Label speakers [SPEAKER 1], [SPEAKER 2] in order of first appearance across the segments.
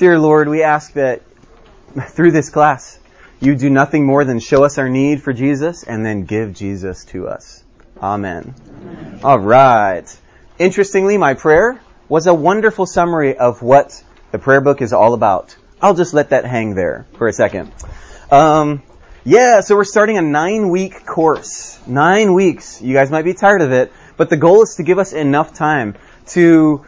[SPEAKER 1] Dear Lord, we ask that through this class, you do nothing more than show us our need for Jesus and then give Jesus to us. Amen. All right. Interestingly, my prayer was a wonderful summary of what the prayer book is all about. I'll just let that hang there for a second. Um, yeah, so we're starting a nine week course. Nine weeks. You guys might be tired of it, but the goal is to give us enough time to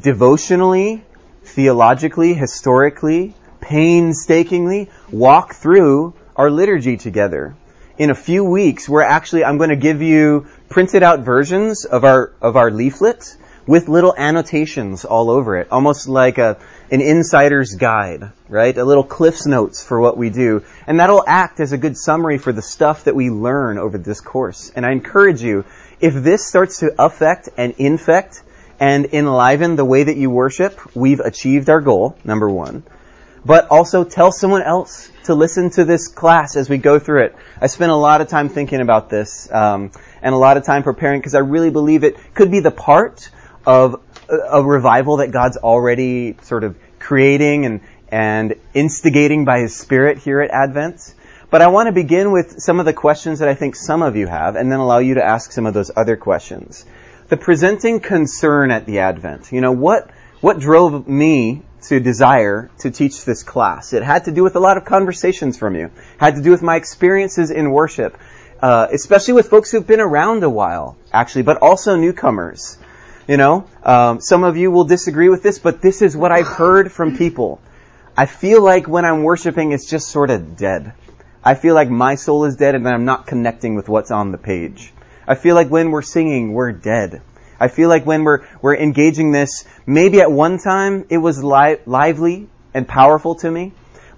[SPEAKER 1] devotionally, theologically, historically, painstakingly walk through our liturgy together. In a few weeks, we're actually, I'm going to give you printed out versions of our, of our leaflet with little annotations all over it, almost like a, an insider's guide, right? A little cliff's notes for what we do. And that'll act as a good summary for the stuff that we learn over this course. And I encourage you, if this starts to affect and infect and enliven the way that you worship, we've achieved our goal, number one. But also tell someone else to listen to this class as we go through it. I spent a lot of time thinking about this um, and a lot of time preparing because I really believe it could be the part of a revival that God's already sort of creating and, and instigating by His Spirit here at Advent. But I want to begin with some of the questions that I think some of you have and then allow you to ask some of those other questions. The presenting concern at the Advent. You know, what, what drove me to desire to teach this class? It had to do with a lot of conversations from you. It had to do with my experiences in worship, uh, especially with folks who've been around a while, actually, but also newcomers. You know, um, some of you will disagree with this, but this is what I've heard from people. I feel like when I'm worshiping, it's just sort of dead. I feel like my soul is dead and I'm not connecting with what's on the page. I feel like when we're singing, we're dead. I feel like when we're, we're engaging this, maybe at one time it was li- lively and powerful to me,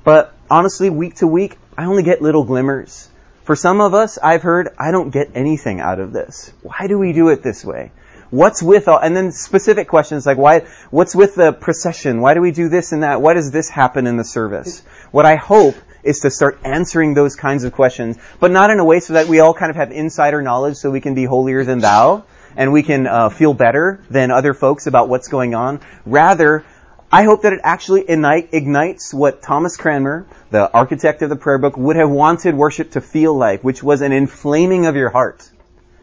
[SPEAKER 1] but honestly, week to week, I only get little glimmers. For some of us, I've heard, I don't get anything out of this. Why do we do it this way? What's with all, and then specific questions like why, what's with the procession? Why do we do this and that? Why does this happen in the service? What I hope is to start answering those kinds of questions, but not in a way so that we all kind of have insider knowledge so we can be holier than thou and we can uh, feel better than other folks about what's going on. Rather, I hope that it actually ignites what Thomas Cranmer, the architect of the prayer book, would have wanted worship to feel like, which was an inflaming of your heart.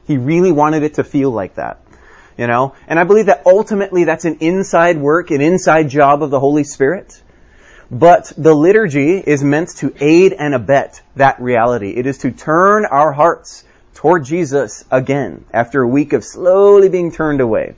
[SPEAKER 1] He really wanted it to feel like that. You know? And I believe that ultimately that's an inside work, an inside job of the Holy Spirit. But the liturgy is meant to aid and abet that reality. It is to turn our hearts toward Jesus again after a week of slowly being turned away.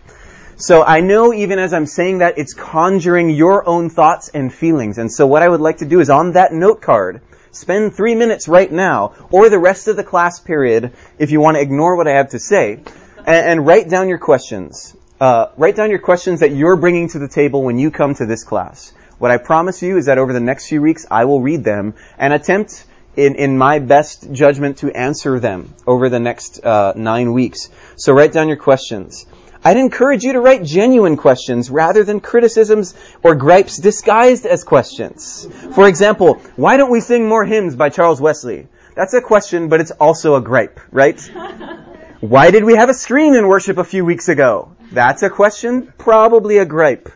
[SPEAKER 1] So I know even as I'm saying that, it's conjuring your own thoughts and feelings. And so what I would like to do is on that note card, spend three minutes right now, or the rest of the class period, if you want to ignore what I have to say, and, and write down your questions. Uh, write down your questions that you're bringing to the table when you come to this class. What I promise you is that over the next few weeks, I will read them and attempt in, in my best judgment to answer them over the next uh, nine weeks. So write down your questions. I'd encourage you to write genuine questions rather than criticisms or gripes disguised as questions. For example, why don't we sing more hymns by Charles Wesley? That's a question, but it's also a gripe, right? Why did we have a screen in worship a few weeks ago? That's a question, probably a gripe.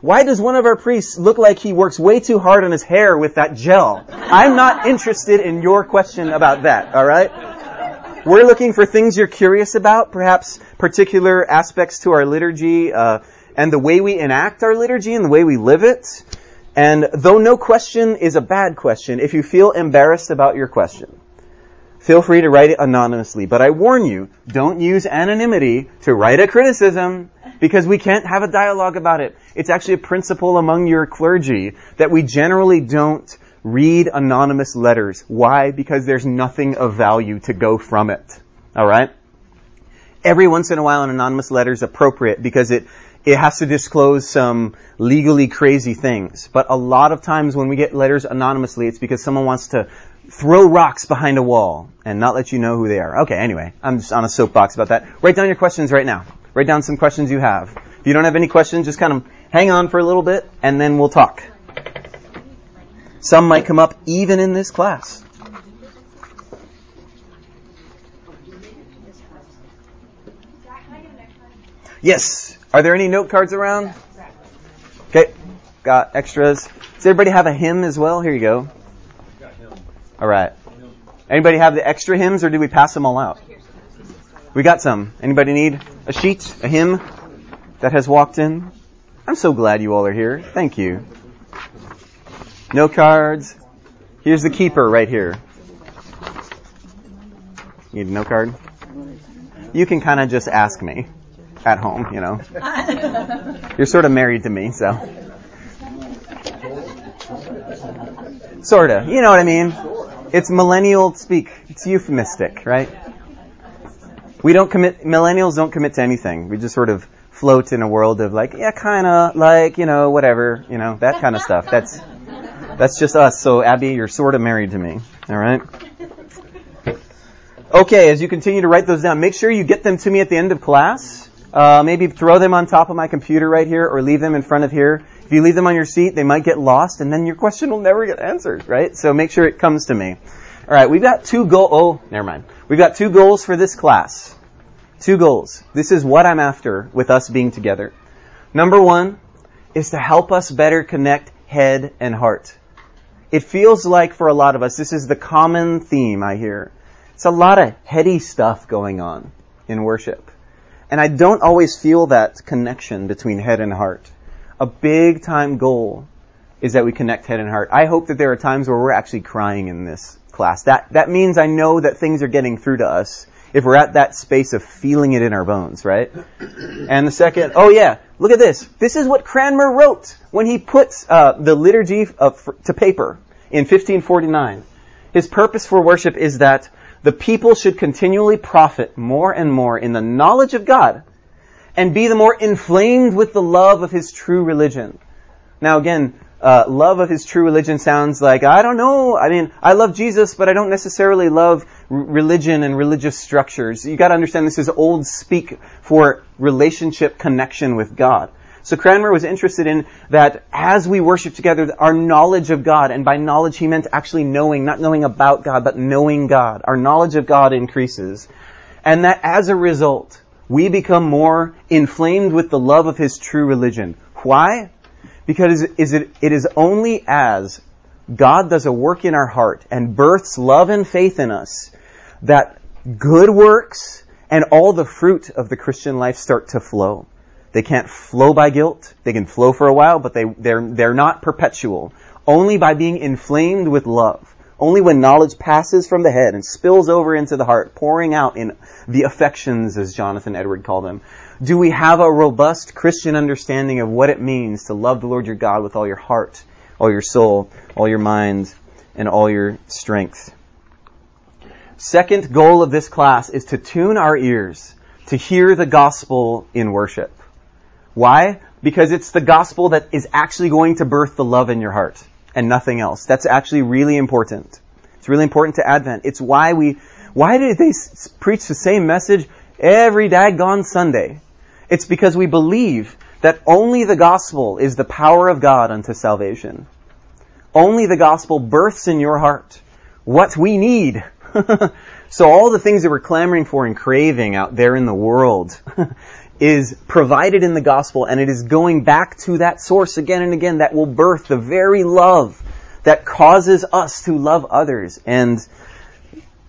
[SPEAKER 1] Why does one of our priests look like he works way too hard on his hair with that gel? I'm not interested in your question about that, alright? We're looking for things you're curious about, perhaps particular aspects to our liturgy, uh, and the way we enact our liturgy and the way we live it. And though no question is a bad question, if you feel embarrassed about your question, feel free to write it anonymously. But I warn you, don't use anonymity to write a criticism because we can't have a dialogue about it. It's actually a principle among your clergy that we generally don't read anonymous letters. Why? Because there's nothing of value to go from it. Alright? Every once in a while an anonymous letter is appropriate because it it has to disclose some legally crazy things. But a lot of times when we get letters anonymously, it's because someone wants to throw rocks behind a wall and not let you know who they are. Okay, anyway, I'm just on a soapbox about that. Write down your questions right now. Write down some questions you have. If you don't have any questions, just kind of hang on for a little bit and then we'll talk. Some might come up even in this class. Yes. Are there any note cards around? Okay. got extras. Does everybody have a hymn as well? Here you go. All right. Anybody have the extra hymns, or do we pass them all out? We got some. Anybody need a sheet, a hymn that has walked in? I'm so glad you all are here. Thank you. No cards. Here's the keeper right here. Need a no card? You can kind of just ask me at home, you know. You're sort of married to me, so. Sorta. You know what I mean? It's millennial speak. It's euphemistic, right? We don't commit, millennials don't commit to anything. We just sort of float in a world of like, yeah, kinda, like, you know, whatever, you know, that kind of stuff. That's, that's just us. So Abby, you're sort of married to me. Alright? Okay, as you continue to write those down, make sure you get them to me at the end of class. Uh, maybe throw them on top of my computer right here or leave them in front of here. If you leave them on your seat, they might get lost and then your question will never get answered, right? So make sure it comes to me. Alright, we've got two goals. Oh, never mind. We've got two goals for this class. Two goals. This is what I'm after with us being together. Number one is to help us better connect head and heart. It feels like for a lot of us, this is the common theme I hear. It's a lot of heady stuff going on in worship. And I don't always feel that connection between head and heart. A big time goal is that we connect head and heart. I hope that there are times where we're actually crying in this class. That, that means I know that things are getting through to us if we're at that space of feeling it in our bones, right? And the second, oh yeah, look at this. This is what Cranmer wrote when he puts uh, the liturgy of, to paper in 1549. His purpose for worship is that the people should continually profit more and more in the knowledge of God and be the more inflamed with the love of his true religion. Now again, uh, love of his true religion sounds like, I don't know, I mean, I love Jesus, but I don't necessarily love r- religion and religious structures. You gotta understand this is old speak for relationship connection with God. So Cranmer was interested in that as we worship together, our knowledge of God, and by knowledge he meant actually knowing, not knowing about God, but knowing God. Our knowledge of God increases. And that as a result, we become more inflamed with the love of his true religion. Why? Because is it, it is only as God does a work in our heart and births love and faith in us that good works and all the fruit of the Christian life start to flow. They can't flow by guilt. They can flow for a while, but they, they're, they're not perpetual. Only by being inflamed with love. Only when knowledge passes from the head and spills over into the heart, pouring out in the affections, as Jonathan Edward called them, do we have a robust Christian understanding of what it means to love the Lord your God with all your heart, all your soul, all your mind, and all your strength. Second goal of this class is to tune our ears to hear the gospel in worship. Why? Because it's the gospel that is actually going to birth the love in your heart and nothing else. That's actually really important. It's really important to Advent. It's why we, why did they s- preach the same message every daggone Sunday? It's because we believe that only the gospel is the power of God unto salvation. Only the gospel births in your heart what we need. so all the things that we're clamoring for and craving out there in the world is provided in the gospel and it is going back to that source again and again that will birth the very love that causes us to love others and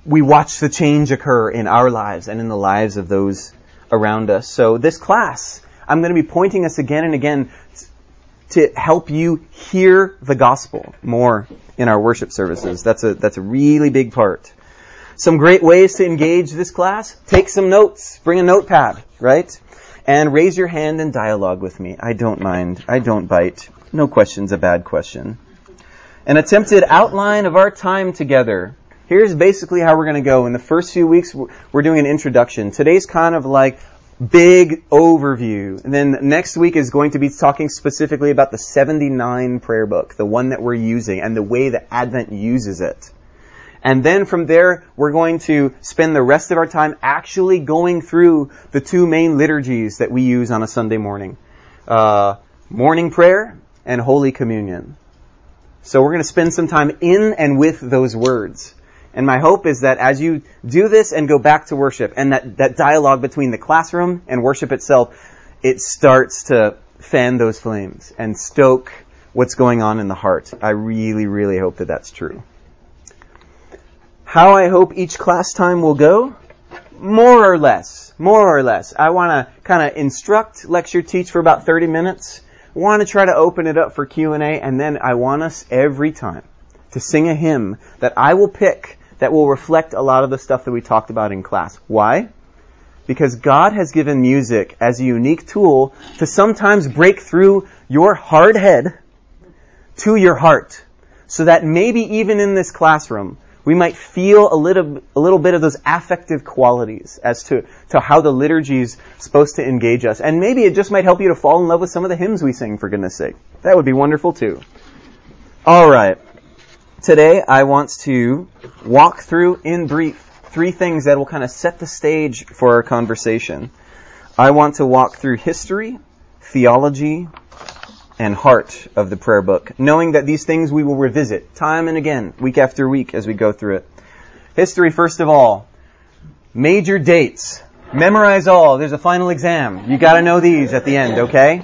[SPEAKER 1] we watch the change occur in our lives and in the lives of those around us. So this class, I'm going to be pointing us again and again to help you hear the gospel more in our worship services. That's a, that's a really big part. Some great ways to engage this class. Take some notes. Bring a notepad, right? and raise your hand and dialogue with me. I don't mind. I don't bite. No question's a bad question. An attempted outline of our time together. Here's basically how we're going to go. In the first few weeks, we're doing an introduction. Today's kind of like big overview. And then next week is going to be talking specifically about the 79 prayer book, the one that we're using, and the way that Advent uses it. And then from there, we're going to spend the rest of our time actually going through the two main liturgies that we use on a Sunday morning. Uh, morning prayer and Holy Communion. So we're going to spend some time in and with those words. And my hope is that as you do this and go back to worship and that, that dialogue between the classroom and worship itself, it starts to fan those flames and stoke what's going on in the heart. I really, really hope that that's true. How I hope each class time will go? More or less. More or less. I want to kind of instruct, lecture, teach for about 30 minutes. Want to try to open it up for Q&A and then I want us every time to sing a hymn that I will pick that will reflect a lot of the stuff that we talked about in class. Why? Because God has given music as a unique tool to sometimes break through your hard head to your heart. So that maybe even in this classroom, we might feel a little, a little bit of those affective qualities as to, to how the liturgy is supposed to engage us. And maybe it just might help you to fall in love with some of the hymns we sing, for goodness sake. That would be wonderful too. Alright. Today I want to walk through in brief three things that will kind of set the stage for our conversation. I want to walk through history, theology, and heart of the prayer book, knowing that these things we will revisit time and again, week after week as we go through it. History, first of all. Major dates. Memorize all. There's a final exam. You gotta know these at the end, okay?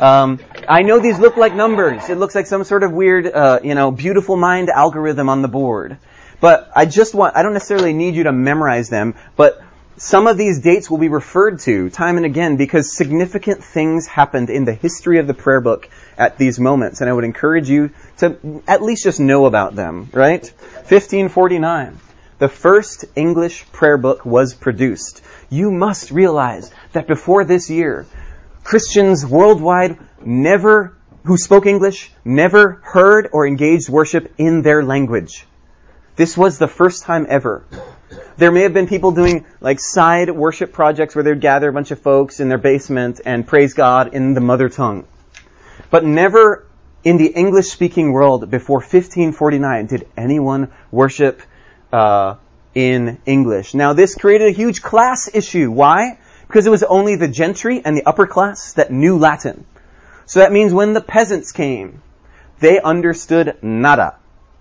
[SPEAKER 1] Um, I know these look like numbers. It looks like some sort of weird, uh, you know, beautiful mind algorithm on the board. But I just want, I don't necessarily need you to memorize them, but some of these dates will be referred to time and again because significant things happened in the history of the prayer book at these moments, and I would encourage you to at least just know about them, right? 1549. The first English prayer book was produced. You must realize that before this year, Christians worldwide never, who spoke English, never heard or engaged worship in their language. This was the first time ever. There may have been people doing like side worship projects where they'd gather a bunch of folks in their basement and praise God in the mother tongue. But never in the English speaking world before 1549 did anyone worship uh, in English. Now this created a huge class issue. Why? Because it was only the gentry and the upper class that knew Latin. So that means when the peasants came, they understood nada.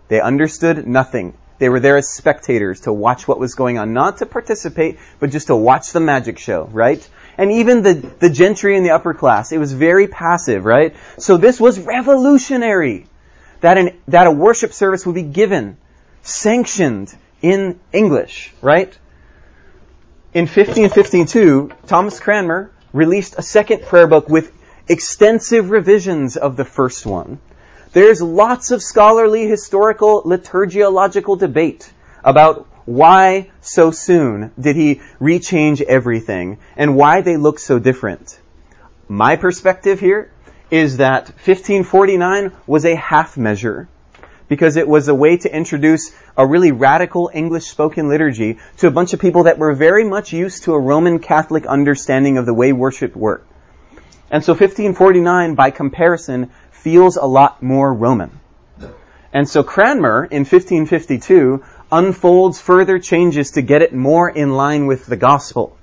[SPEAKER 1] They understood nothing. They were there as spectators to watch what was going on, not to participate, but just to watch the magic show, right? And even the, the gentry and the upper class, it was very passive, right? So this was revolutionary. That an, that a worship service would be given, sanctioned in English, right? In 1552, Thomas Cranmer released a second prayer book with extensive revisions of the first one. There's lots of scholarly, historical, liturgiological debate about why so soon did he rechange everything and why they look so different. My perspective here is that 1549 was a half measure because it was a way to introduce a really radical English spoken liturgy to a bunch of people that were very much used to a Roman Catholic understanding of the way worship worked. And so 1549, by comparison, feels a lot more Roman. And so Cranmer in 1552 unfolds further changes to get it more in line with the gospel.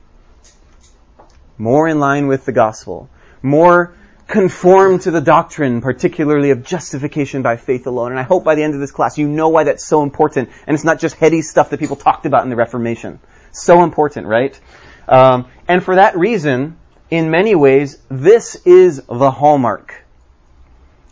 [SPEAKER 1] More in line with the gospel. More conform to the doctrine, particularly of justification by faith alone. And I hope by the end of this class you know why that's so important. And it's not just heady stuff that people talked about in the Reformation. So important, right? Um, and for that reason, in many ways, this is the hallmark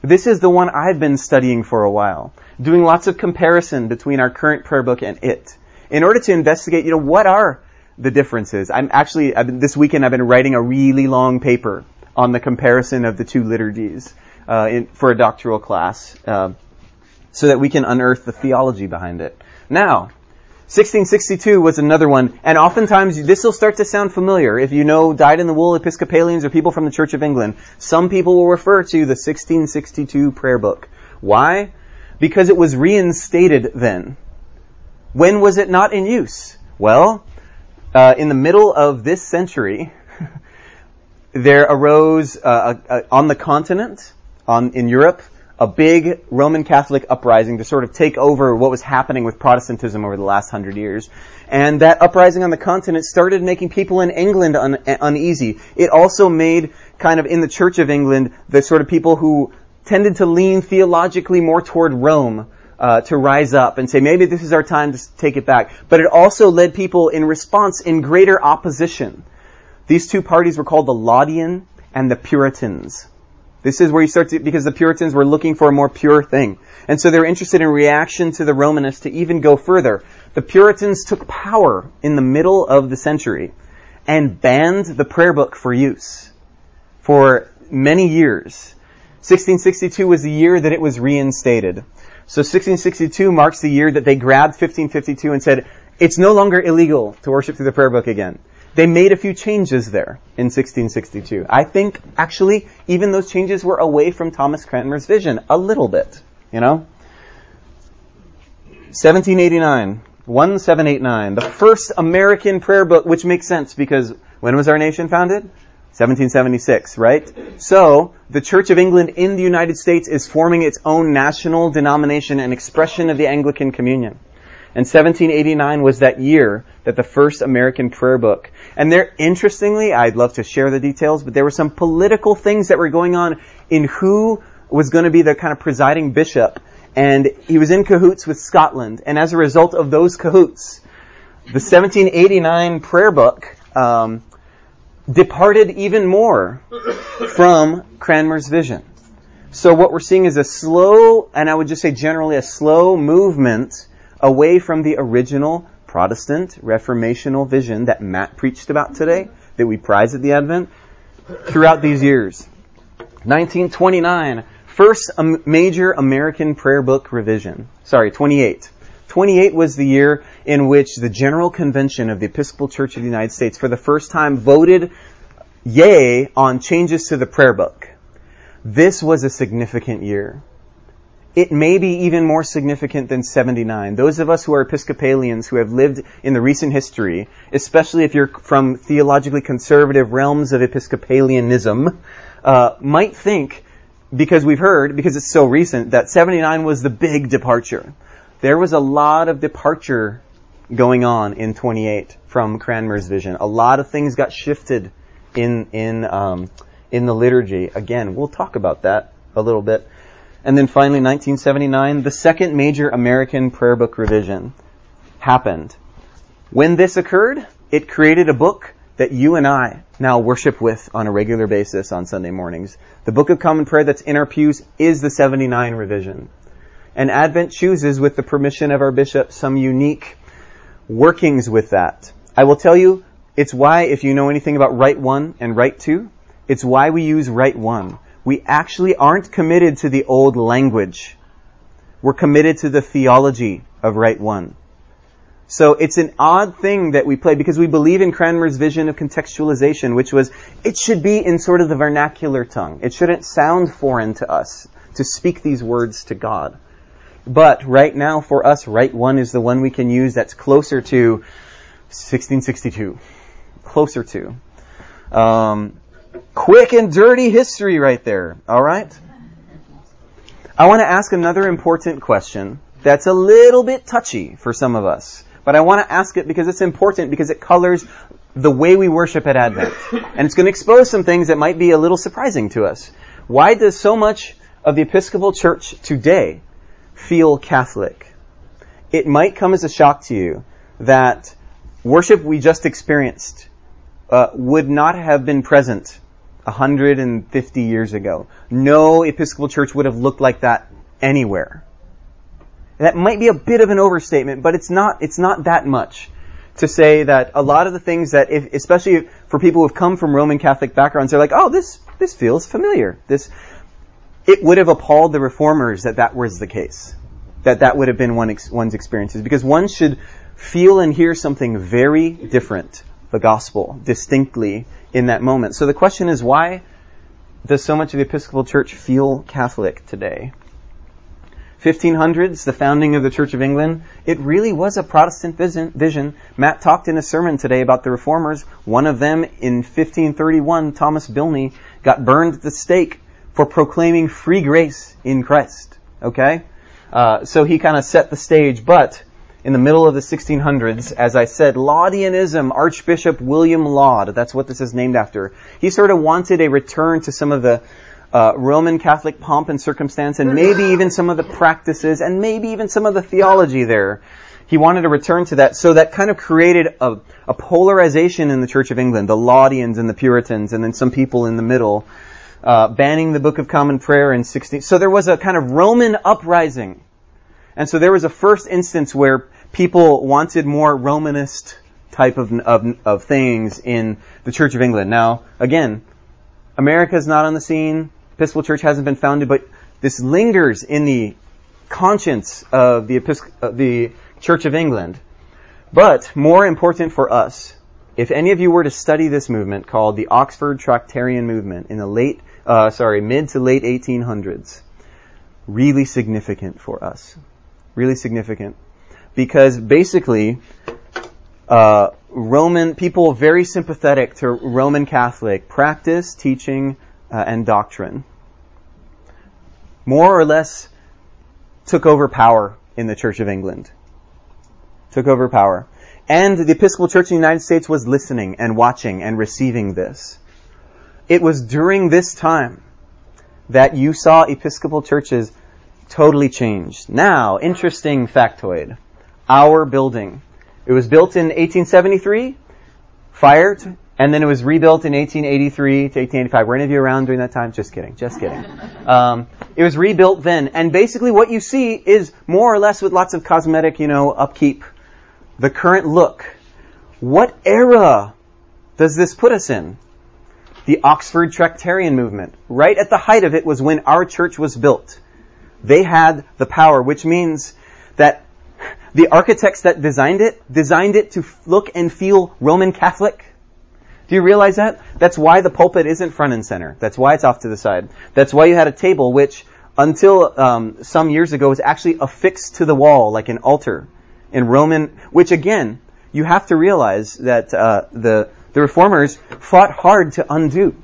[SPEAKER 1] this is the one I've been studying for a while, doing lots of comparison between our current prayer book and it, in order to investigate, you know, what are the differences. I'm actually, been, this weekend I've been writing a really long paper on the comparison of the two liturgies uh, in, for a doctoral class, uh, so that we can unearth the theology behind it. Now, 1662 was another one, and oftentimes this will start to sound familiar. If you know dyed in the wool Episcopalians or people from the Church of England, some people will refer to the 1662 prayer book. Why? Because it was reinstated then. When was it not in use? Well, uh, in the middle of this century, there arose uh, on the continent, on, in Europe, a big Roman Catholic uprising to sort of take over what was happening with Protestantism over the last hundred years. And that uprising on the continent started making people in England un- uneasy. It also made kind of in the Church of England the sort of people who tended to lean theologically more toward Rome uh, to rise up and say maybe this is our time to take it back. But it also led people in response in greater opposition. These two parties were called the Laudian and the Puritans. This is where you start to, because the Puritans were looking for a more pure thing. And so they were interested in reaction to the Romanists to even go further. The Puritans took power in the middle of the century and banned the prayer book for use for many years. 1662 was the year that it was reinstated. So 1662 marks the year that they grabbed 1552 and said, it's no longer illegal to worship through the prayer book again. They made a few changes there in 1662. I think, actually, even those changes were away from Thomas Cranmer's vision a little bit, you know? 1789, 1789, the first American prayer book, which makes sense because when was our nation founded? 1776, right? So, the Church of England in the United States is forming its own national denomination and expression of the Anglican Communion. And 1789 was that year that the first American prayer book. And there, interestingly, I'd love to share the details, but there were some political things that were going on in who was going to be the kind of presiding bishop. And he was in cahoots with Scotland. And as a result of those cahoots, the 1789 prayer book um, departed even more from Cranmer's vision. So what we're seeing is a slow, and I would just say generally a slow movement away from the original Protestant reformational vision that Matt preached about today, that we prize at the Advent, throughout these years. 1929, first major American prayer book revision. Sorry, 28. 28 was the year in which the General Convention of the Episcopal Church of the United States for the first time voted yay on changes to the prayer book. This was a significant year it may be even more significant than 79. Those of us who are Episcopalians who have lived in the recent history, especially if you're from theologically conservative realms of Episcopalianism, uh, might think, because we've heard, because it's so recent, that 79 was the big departure. There was a lot of departure going on in 28 from Cranmer's vision. A lot of things got shifted in in um, in the liturgy. Again, we'll talk about that a little bit. And then finally, 1979, the second major American prayer book revision happened. When this occurred, it created a book that you and I now worship with on a regular basis on Sunday mornings. The Book of Common Prayer that's in our pews is the 79 revision. And Advent chooses, with the permission of our bishop, some unique workings with that. I will tell you, it's why, if you know anything about Rite 1 and Rite 2, it's why we use Rite 1 we actually aren't committed to the old language. We're committed to the theology of Rite 1. So it's an odd thing that we play because we believe in Cranmer's vision of contextualization, which was it should be in sort of the vernacular tongue. It shouldn't sound foreign to us to speak these words to God. But right now, for us, Rite 1 is the one we can use that's closer to 1662. Closer to. Um, quick and dirty history right there. All right? I want to ask another important question that's a little bit touchy for some of us. But I want to ask it because it's important because it colors the way we worship at Advent. And it's going to expose some things that might be a little surprising to us. Why does so much of the Episcopal Church today feel Catholic? It might come as a shock to you that worship we just experienced uh, would not have been present 150 years ago. No Episcopal church would have looked like that anywhere. That might be a bit of an overstatement, but it's not, it's not that much to say that a lot of the things that, if, especially for people who have come from Roman Catholic backgrounds, they're like, oh, this, this feels familiar. This, it would have appalled the reformers that that was the case. That that would have been one ex, one's experiences. Because one should feel and hear something very different, the gospel, distinctly, in that moment. So the question is why does so much of the Episcopal Church feel Catholic today? 1500s, the founding of the Church of England, it really was a Protestant vision. Matt talked in a sermon today about the reformers. One of them in 1531, Thomas Bilney, got burned at the stake for proclaiming free grace in Christ. Okay? Uh, so he kind of set the stage, but in the middle of the 1600s, as I said, Laudianism, Archbishop William Laud, that's what this is named after. He sort of wanted a return to some of the uh, Roman Catholic pomp and circumstance, and maybe even some of the practices, and maybe even some of the theology there. He wanted to return to that, so that kind of created a, a polarization in the Church of England, the Laudians and the Puritans, and then some people in the middle. uh, banning the Book of Common Prayer in 16. So there was a kind of Roman uprising. And so there was a first instance where people wanted more Romanist type of, of, of things in the Church of England. Now, again, America is not on the scene. Episcopal Church hasn't been founded, but this lingers in the conscience of the, Episc- the Church of England. But more important for us, if any of you were to study this movement called the Oxford Tractarian movement in the late, uh, sorry, mid to late 1800s, really significant for us. Really significant. Because basically, uh, Roman people very sympathetic to Roman Catholic practice, teaching, uh, and doctrine, more or less took over power in the Church of England. Took over power. And the Episcopal Church in the United States was listening and watching and receiving this. It was during this time that you saw Episcopal churches totally changed. Now, interesting factoid. Our building. It was built in 1873, fired, and then it was rebuilt in 1883 to 1885. Were any of you around during that time? Just kidding. Just kidding. Um, it was rebuilt then, and basically what you see is more or less with lots of cosmetic, you know, upkeep. The current look. What era does this put us in? The Oxford Tractarian movement. Right at the height of it was when our church was built. They had the power, which means that the architects that designed it designed it to look and feel Roman Catholic. Do you realize that? That's why the pulpit isn't front and center. That's why it's off to the side. That's why you had a table which, until um, some years ago, was actually affixed to the wall like an altar in Roman. Which again, you have to realize that uh, the the reformers fought hard to undo.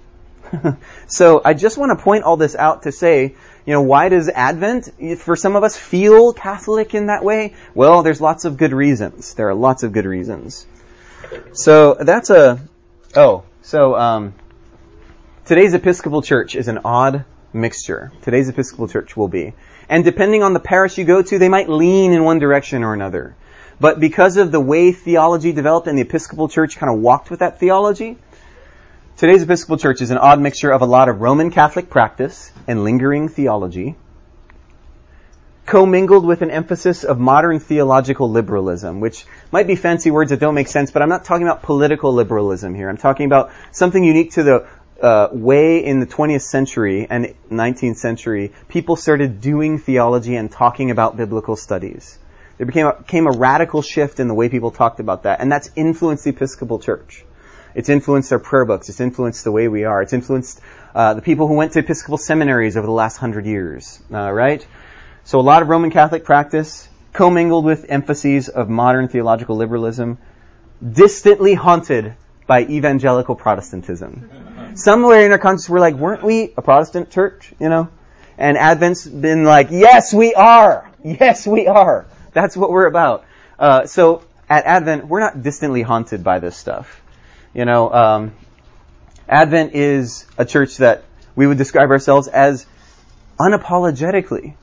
[SPEAKER 1] so I just want to point all this out to say, you know, why does Advent, for some of us, feel Catholic in that way? Well, there's lots of good reasons. There are lots of good reasons. So that's a Oh, so um, today's Episcopal Church is an odd mixture. Today's Episcopal Church will be. And depending on the parish you go to, they might lean in one direction or another. But because of the way theology developed and the Episcopal Church kind of walked with that theology, today's Episcopal Church is an odd mixture of a lot of Roman Catholic practice and lingering theology, commingled with an emphasis of modern theological liberalism, which might be fancy words that don't make sense, but I'm not talking about political liberalism here. I'm talking about something unique to the uh, way in the 20th century and 19th century people started doing theology and talking about biblical studies. There became a, became a radical shift in the way people talked about that, and that's influenced the Episcopal Church. It's influenced our prayer books. It's influenced the way we are. It's influenced uh, the people who went to Episcopal seminaries over the last hundred years. Uh, right? So a lot of Roman Catholic practice, commingled with emphases of modern theological liberalism, distantly haunted by evangelical Protestantism. Somewhere in our conscience, we're like, weren't we a Protestant church? You know? And Advent's been like, yes, we are! Yes, we are! That's what we're about. Uh, so, at Advent, we're not distantly haunted by this stuff. You know, um, Advent is a church that we would describe ourselves as unapologetically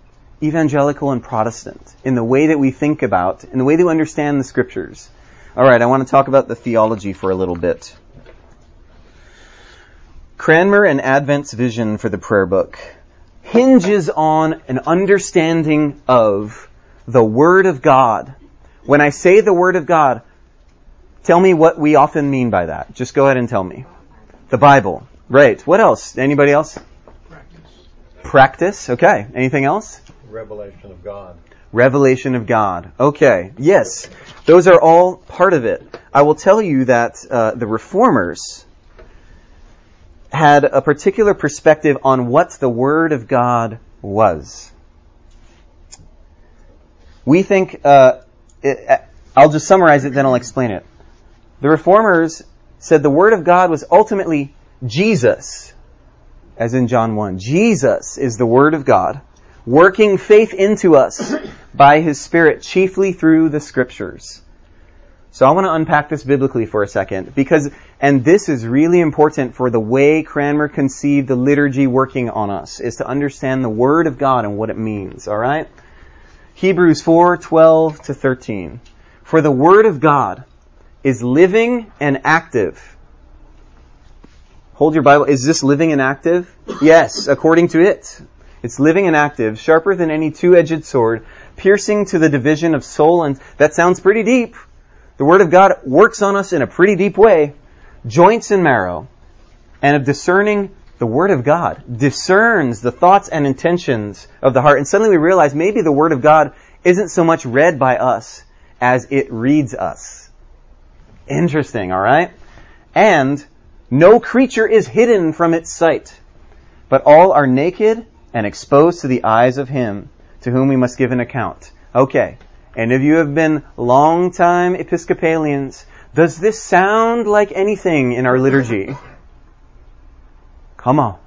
[SPEAKER 1] evangelical and Protestant in the way that we think about, in the way that we understand the scriptures. All right, I want to talk about the theology for a little bit. Cranmer and Advent's vision for the prayer book hinges on an understanding of the Word of God. When I say the Word of God, tell me what we often mean by that. Just go ahead and tell me. The Bible. Right. What else? Anybody else? Practice. Practice. Okay. Anything else?
[SPEAKER 2] Revelation of God.
[SPEAKER 1] Revelation of God. Okay. Yes. Those are all part of it. I will tell you that uh, the reformers had a particular perspective on what the Word of God was. We think, uh, it, uh, I'll just summarize it, then I'll explain it. The reformers said the Word of God was ultimately Jesus, as in John 1. Jesus is the Word of God working faith into us by His Spirit, chiefly through the Scriptures. So I want to unpack this biblically for a second, because, and this is really important for the way Cranmer conceived the liturgy working on us, is to understand the Word of God and what it means, alright? Hebrews 4, 12 to 13. For the Word of God is living and active Hold your Bible. Is this living and active? Yes, according to it. It's living and active, sharper than any two-edged sword, piercing to the division of soul and that sounds pretty deep. The Word of God works on us in a pretty deep way. Joints and marrow, and of discerning the Word of God discerns the thoughts and intentions of the heart. And suddenly we realize maybe the Word of God isn't so much read by us as it reads us. Interesting, alright? And no creature is hidden from its sight, but all are naked and exposed to the eyes of Him to whom we must give an account. Okay. Any of you have been long-time Episcopalians. Does this sound like anything in our liturgy? Come on.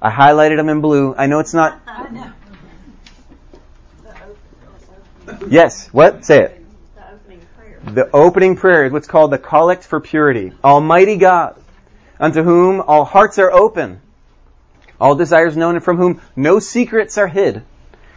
[SPEAKER 1] I highlighted them in blue. I know it's not. Yes. What? Say it. The opening prayer is what's called the collect for purity. Almighty God, unto whom all hearts are open, all desires known, and from whom no secrets are hid.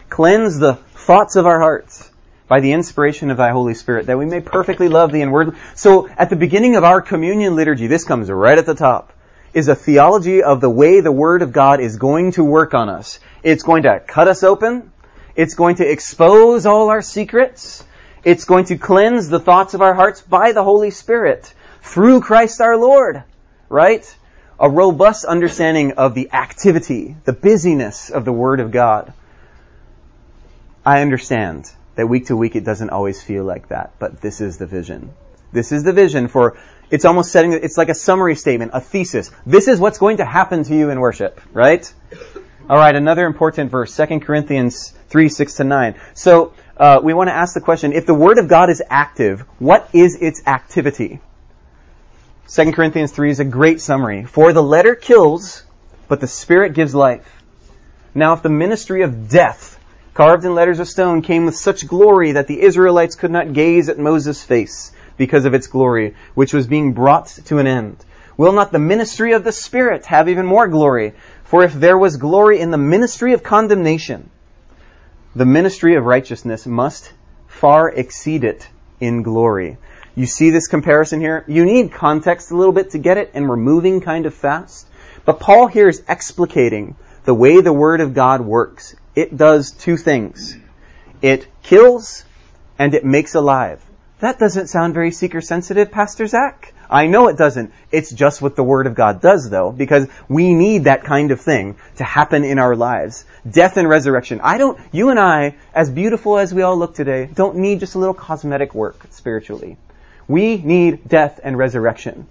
[SPEAKER 1] Cleanse the thoughts of our hearts by the inspiration of thy Holy Spirit, that we may perfectly love thee and word. So at the beginning of our communion liturgy, this comes right at the top, is a theology of the way the Word of God is going to work on us. It's going to cut us open. It's going to expose all our secrets. It's going to cleanse the thoughts of our hearts by the Holy Spirit through Christ our Lord. Right? A robust understanding of the activity, the busyness of the Word of God. I understand that week to week it doesn't always feel like that, but this is the vision. This is the vision for, it's almost setting, it's like a summary statement, a thesis. This is what's going to happen to you in worship, right? Alright, another important verse, 2 Corinthians 3, 6 to 9. So, uh, we want to ask the question, if the Word of God is active, what is its activity? 2 Corinthians 3 is a great summary. For the letter kills, but the Spirit gives life. Now if the ministry of death carved in letters of stone, came with such glory that the Israelites could not gaze at Moses' face because of its glory, which was being brought to an end. Will not the ministry of the Spirit have even more glory? For if there was glory in the ministry of condemnation, the ministry of righteousness must far exceed it in glory. You see this comparison here? You need context a little bit to get it, and we're moving kind of fast. But Paul here is explicating the way the Word of God works it does two things. It kills and it makes alive. That doesn't sound very seeker sensitive, Pastor Zach. I know it doesn't. It's just what the Word of God does though, because we need that kind of thing to happen in our lives. Death and resurrection. I don't, you and I, as beautiful as we all look today, don't need just a little cosmetic work spiritually. We need death and resurrection.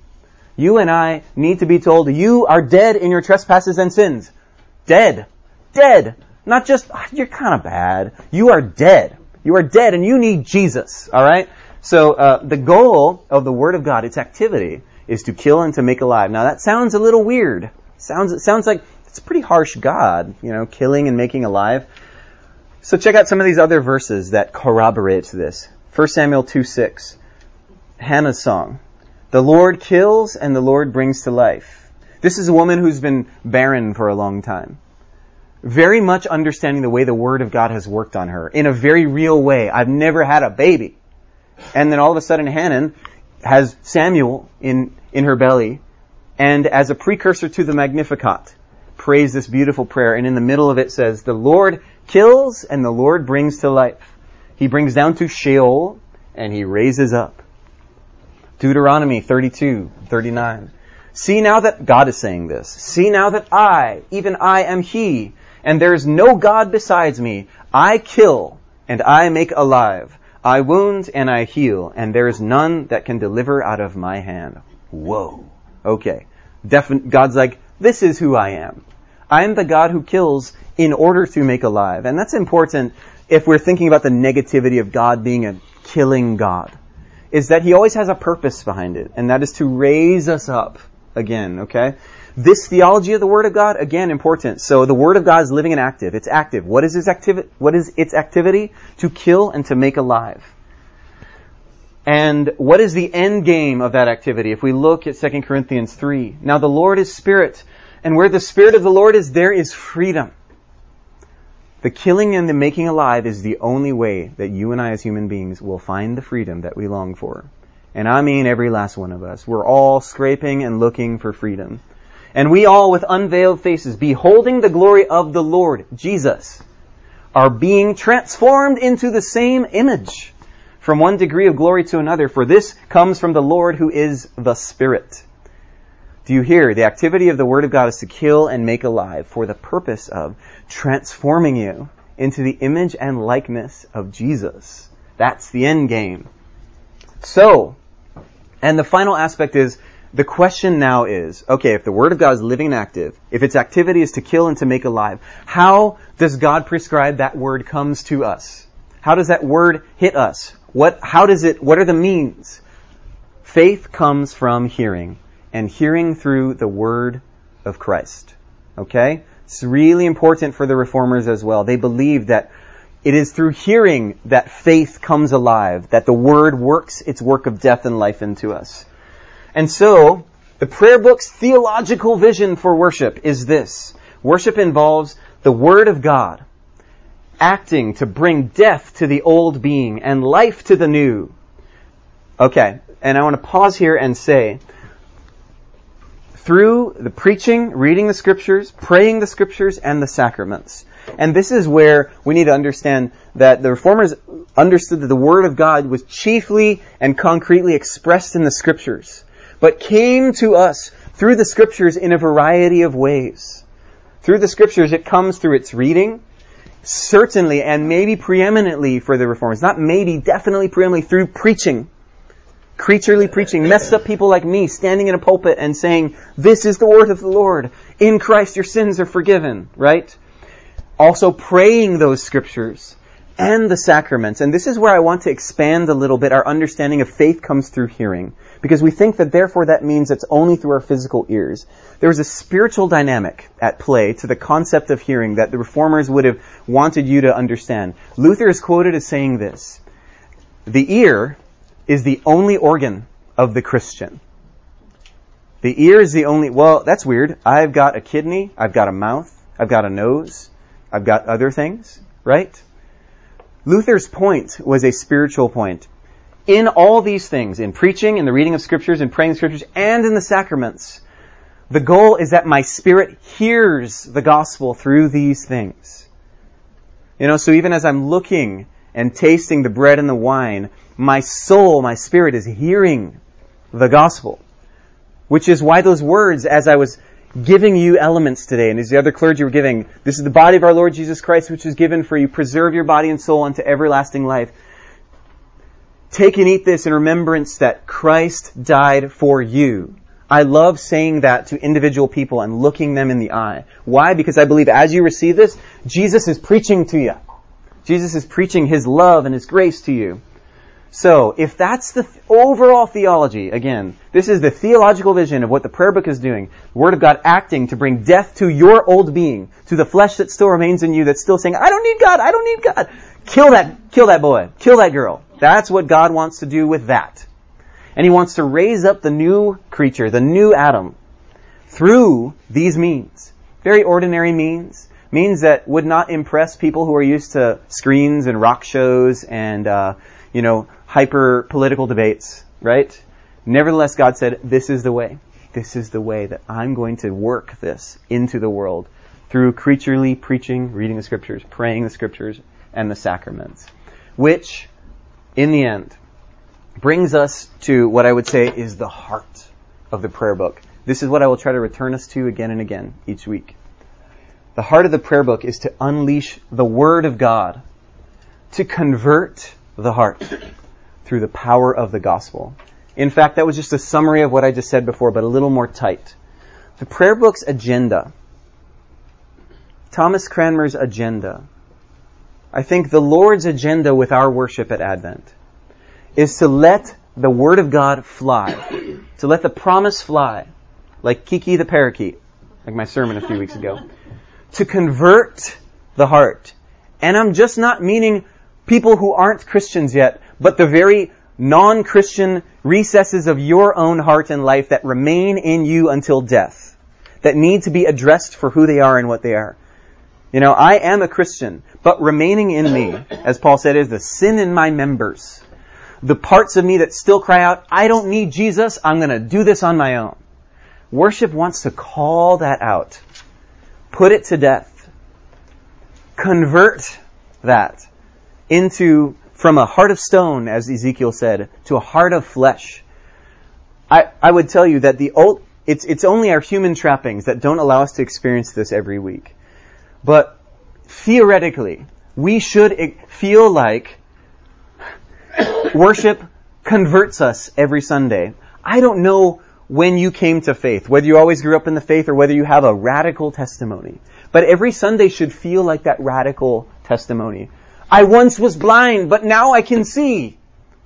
[SPEAKER 1] You and I need to be told, you are dead in your trespasses and sins. Dead. Dead. Not just, ah, you're kind of bad. You are dead. You are dead and you need Jesus. Alright? So, uh, the goal of the Word of God, its activity, is to kill and to make alive. Now that sounds a little weird. Sounds, it sounds like it's a pretty harsh God, you know, killing and making alive. So check out some of these other verses that corroborate this. 1 Samuel 2 6. Hannah's song. The Lord kills and the Lord brings to life. This is a woman who's been barren for a long time very much understanding the way the Word of God has worked on her in a very real way. I've never had a baby. And then all of a sudden Hannah has Samuel in, in her belly and as a precursor to the Magnificat prays this beautiful prayer and in the middle of it says, the Lord kills and the Lord brings to life. He brings down to Sheol and he raises up. Deuteronomy 32, 39. See now that God is saying this. See now that I, even I am He and there is no God besides me. I kill, and I make alive. I wound, and I heal, and there is none that can deliver out of my hand. Whoa. Okay. Defin- God's like, this is who I am. I am the God who kills in order to make alive. And that's important if we're thinking about the negativity of God being a killing God. Is that He always has a purpose behind it, and that is to raise us up again, okay? This theology of the Word of God, again, important. So the Word of God is living and active. It's active. What is its activity? What is its activity? To kill and to make alive. And what is the end game of that activity? If we look at 2 Corinthians 3. Now the Lord is Spirit, and where the Spirit of the Lord is, there is freedom. The killing and the making alive is the only way that you and I as human beings will find the freedom that we long for. And I mean every last one of us. We're all scraping and looking for freedom. And we all with unveiled faces, beholding the glory of the Lord, Jesus, are being transformed into the same image from one degree of glory to another, for this comes from the Lord who is the Spirit. Do you hear? The activity of the Word of God is to kill and make alive for the purpose of transforming you into the image and likeness of Jesus. That's the end game. So, and the final aspect is, the question now is, okay, if the Word of God is living and active, if its activity is to kill and to make alive, how does God prescribe that Word comes to us? How does that Word hit us? What, how does it, what are the means? Faith comes from hearing, and hearing through the Word of Christ. Okay? It's really important for the reformers as well. They believe that it is through hearing that faith comes alive, that the Word works its work of death and life into us. And so, the prayer book's theological vision for worship is this. Worship involves the Word of God acting to bring death to the old being and life to the new. Okay, and I want to pause here and say, through the preaching, reading the scriptures, praying the scriptures, and the sacraments. And this is where we need to understand that the reformers understood that the Word of God was chiefly and concretely expressed in the scriptures, but came to us through the scriptures in a variety of ways. Through the scriptures, it comes through its reading, certainly and maybe preeminently for the reformers, not maybe, definitely preeminently through preaching creaturely preaching, messed up people like me standing in a pulpit and saying, this is the word of the Lord. In Christ your sins are forgiven, right? Also praying those scriptures and the sacraments. And this is where I want to expand a little bit. Our understanding of faith comes through hearing. Because we think that therefore that means it's only through our physical ears. There is a spiritual dynamic at play to the concept of hearing that the reformers would have wanted you to understand. Luther is quoted as saying this. The ear is the only organ of the Christian. The ear is the only, well, that's weird. I've got a kidney, I've got a mouth, I've got a nose, I've got other things, right? Luther's point was a spiritual point. In all these things, in preaching, in the reading of scriptures, in praying scriptures, and in the sacraments, the goal is that my spirit hears the gospel through these things. You know, so even as I'm looking and tasting the bread and the wine, my soul, my spirit is hearing the gospel. Which is why those words, as I was giving you elements today, and as the other clergy were giving, this is the body of our Lord Jesus Christ, which is given for you. Preserve your body and soul unto everlasting life. Take and eat this in remembrance that Christ died for you. I love saying that to individual people and looking them in the eye. Why? Because I believe as you receive this, Jesus is preaching to you. Jesus is preaching His love and His grace to you. So, if that's the th- overall theology, again, this is the theological vision of what the prayer book is doing. The Word of God acting to bring death to your old being, to the flesh that still remains in you that's still saying, I don't need God, I don't need God. Kill that, kill that boy, kill that girl. That's what God wants to do with that. And He wants to raise up the new creature, the new Adam, through these means. Very ordinary means. Means that would not impress people who are used to screens and rock shows and, uh, you know, hyper political debates, right? Nevertheless, God said, This is the way. This is the way that I'm going to work this into the world through creaturely preaching, reading the scriptures, praying the scriptures, and the sacraments. Which, in the end, brings us to what I would say is the heart of the prayer book. This is what I will try to return us to again and again each week. The heart of the prayer book is to unleash the Word of God to convert the heart through the power of the gospel. In fact, that was just a summary of what I just said before, but a little more tight. The prayer book's agenda, Thomas Cranmer's agenda, I think the Lord's agenda with our worship at Advent is to let the Word of God fly, to let the promise fly, like Kiki the parakeet, like my sermon a few weeks ago, to convert the heart. And I'm just not meaning people who aren't Christians yet, but the very non-Christian recesses of your own heart and life that remain in you until death, that need to be addressed for who they are and what they are. You know, I am a Christian, but remaining in me, as Paul said, is the sin in my members. The parts of me that still cry out, I don't need Jesus, I'm gonna do this on my own. Worship wants to call that out, put it to death, convert that into, from a heart of stone, as Ezekiel said, to a heart of flesh. I, I would tell you that the old, it's, it's only our human trappings that don't allow us to experience this every week. But theoretically, we should feel like worship converts us every Sunday. I don't know when you came to faith, whether you always grew up in the faith or whether you have a radical testimony. But every Sunday should feel like that radical testimony. I once was blind, but now I can see.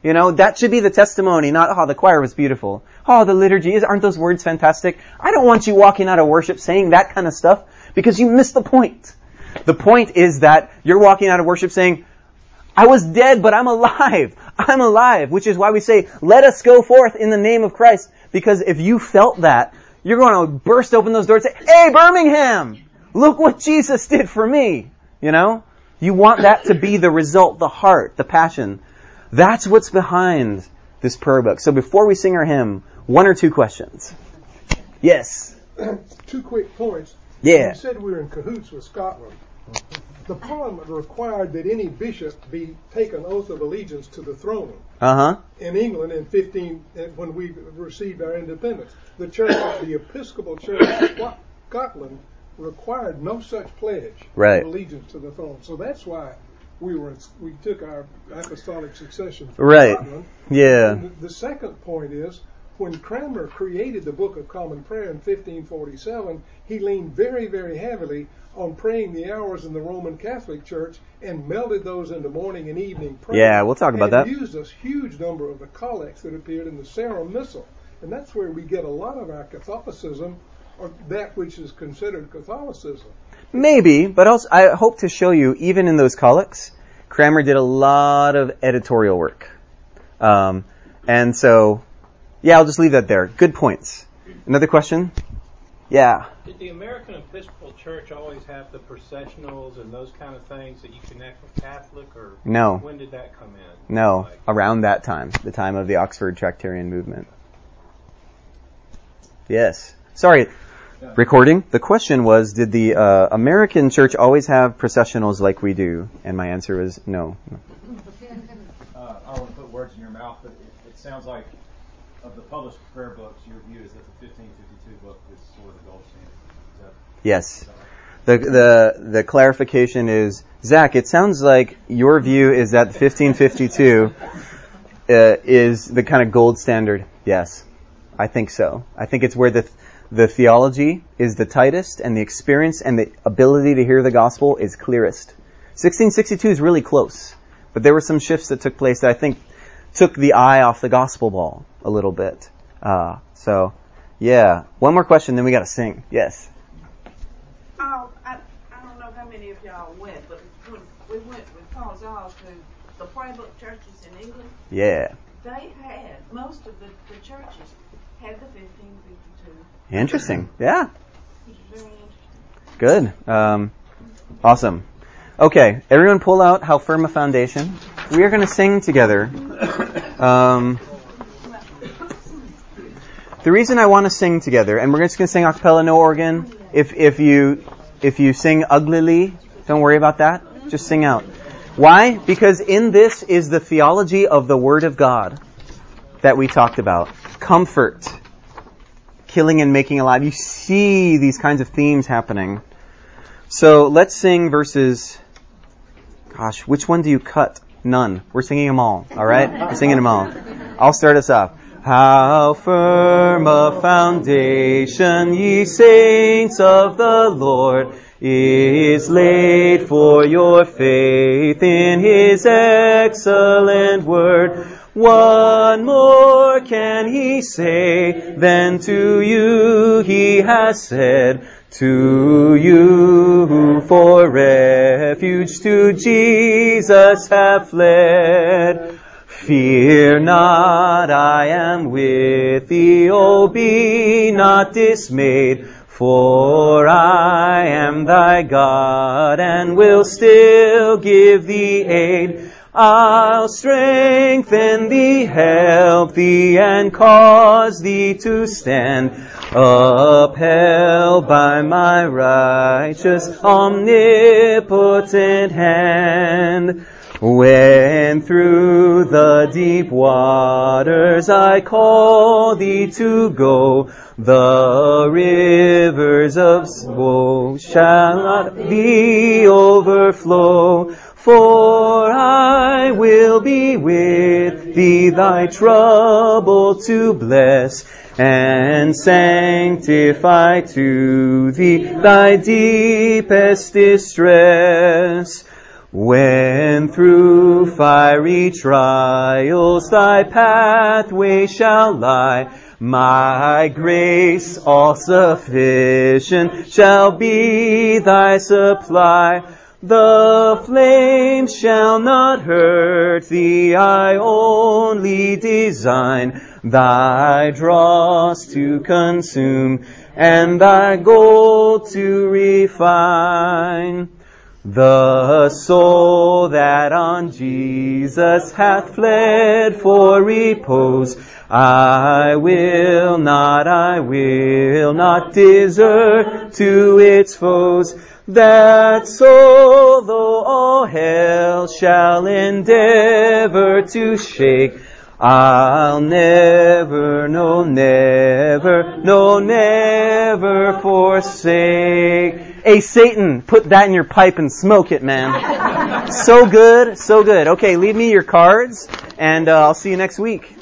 [SPEAKER 1] You know, that should be the testimony, not, oh, the choir was beautiful. Oh, the liturgy is, aren't those words fantastic? I don't want you walking out of worship saying that kind of stuff because you missed the point. The point is that you're walking out of worship saying, I was dead, but I'm alive. I'm alive, which is why we say, let us go forth in the name of Christ. Because if you felt that, you're going to burst open those doors and say, hey, Birmingham, look what Jesus did for me. You know? You want that to be the result, the heart, the passion. That's what's behind this prayer book. So before we sing our hymn, one or two questions. Yes.
[SPEAKER 2] two quick points.
[SPEAKER 1] Yeah.
[SPEAKER 2] You said we were in cahoots with Scotland. The Parliament required that any bishop be taken oath of allegiance to the throne.
[SPEAKER 1] Uh-huh.
[SPEAKER 2] In England in 15, when we received our independence, the church, the Episcopal Church of Scotland, required no such pledge
[SPEAKER 1] right.
[SPEAKER 2] of allegiance to the throne. So that's why we were we took our apostolic succession from
[SPEAKER 1] right.
[SPEAKER 2] Scotland.
[SPEAKER 1] Yeah.
[SPEAKER 2] The, the second point is when Cranmer created the Book of Common Prayer in 1547, he leaned very, very heavily on praying the hours in the Roman Catholic Church and melded those into morning and evening prayer.
[SPEAKER 1] Yeah, we'll talk about
[SPEAKER 2] and
[SPEAKER 1] that.
[SPEAKER 2] used a huge number of the collects that appeared in the Sarum Missal. And that's where we get a lot of our Catholicism, or that which is considered Catholicism.
[SPEAKER 1] Maybe, but also I hope to show you, even in those collects, Cranmer did a lot of editorial work. Um, and so yeah, I'll just leave that there. Good points. Another question? Yeah.
[SPEAKER 3] Did the American Episcopal Church always have the processionals and those kind of things that you connect with Catholic, or
[SPEAKER 1] no?
[SPEAKER 3] When did that come in?
[SPEAKER 1] No, like, around that time, the time of the Oxford Tractarian movement. Yes. Sorry. Yeah. Recording. The question was, did the uh, American Church always have processionals like we do? And my answer was no.
[SPEAKER 4] Uh, I don't want to put words in your mouth, but it, it sounds like of the published prayer books, your view is that the 1552 book is sort of the gold standard.
[SPEAKER 1] yes. The, the, the clarification is, Zach, it sounds like your view is that 1552 uh, is the kind of gold standard. Yes. I think so. I think it's where the, the theology is the tightest and the experience and the ability to hear the gospel is clearest. 1662 is really close, but there were some shifts that took place that I think took the eye off the gospel ball a little bit. Uh, so, yeah. One more question, then we got to sing. Yes.
[SPEAKER 5] Oh, I, I don't know how many of y'all went, but when we went with Paul Giles to the prayer book churches in England,
[SPEAKER 1] yeah,
[SPEAKER 5] they had most of the, the churches had the 1552.
[SPEAKER 1] Interesting. Yeah.
[SPEAKER 5] Interesting.
[SPEAKER 1] Good. Um, awesome. Okay, everyone pull out How Firm a Foundation. We are going to sing together. Um, the reason I want to sing together, and we're just going to sing a cappella, no organ. If, if you, if you sing uglily, don't worry about that. Just sing out. Why? Because in this is the theology of the Word of God that we talked about. Comfort. Killing and making alive. You see these kinds of themes happening. So let's sing verses Gosh, which one do you cut? None. We're singing them all. All right? We're singing them all. I'll start us off. How firm a foundation, ye saints of the Lord, is laid for your faith in his excellent word. What more can he say than to you he has said? To you who for refuge to Jesus have fled. Fear not, I am with thee, oh be not dismayed, for I am thy God and will still give thee aid. I'll strengthen thee, help thee, and cause thee to stand, upheld by my righteous, omnipotent hand. When through the deep waters I call thee to go, the rivers of woe shall not thee overflow. For I will be with thee, thy trouble to bless, and sanctify to thee thy deepest distress. When through fiery trials thy pathway shall lie, my grace all sufficient shall be thy supply. The flames shall not hurt thee, I only design thy dross to consume and thy gold to refine. The soul that on Jesus hath fled for repose, I will not, I will not desert to its foes. That soul, though all hell shall endeavor to shake, I'll never, no, never, no, never forsake. Hey, Satan, put that in your pipe and smoke it, man. so good, so good. Okay, leave me your cards, and uh, I'll see you next week.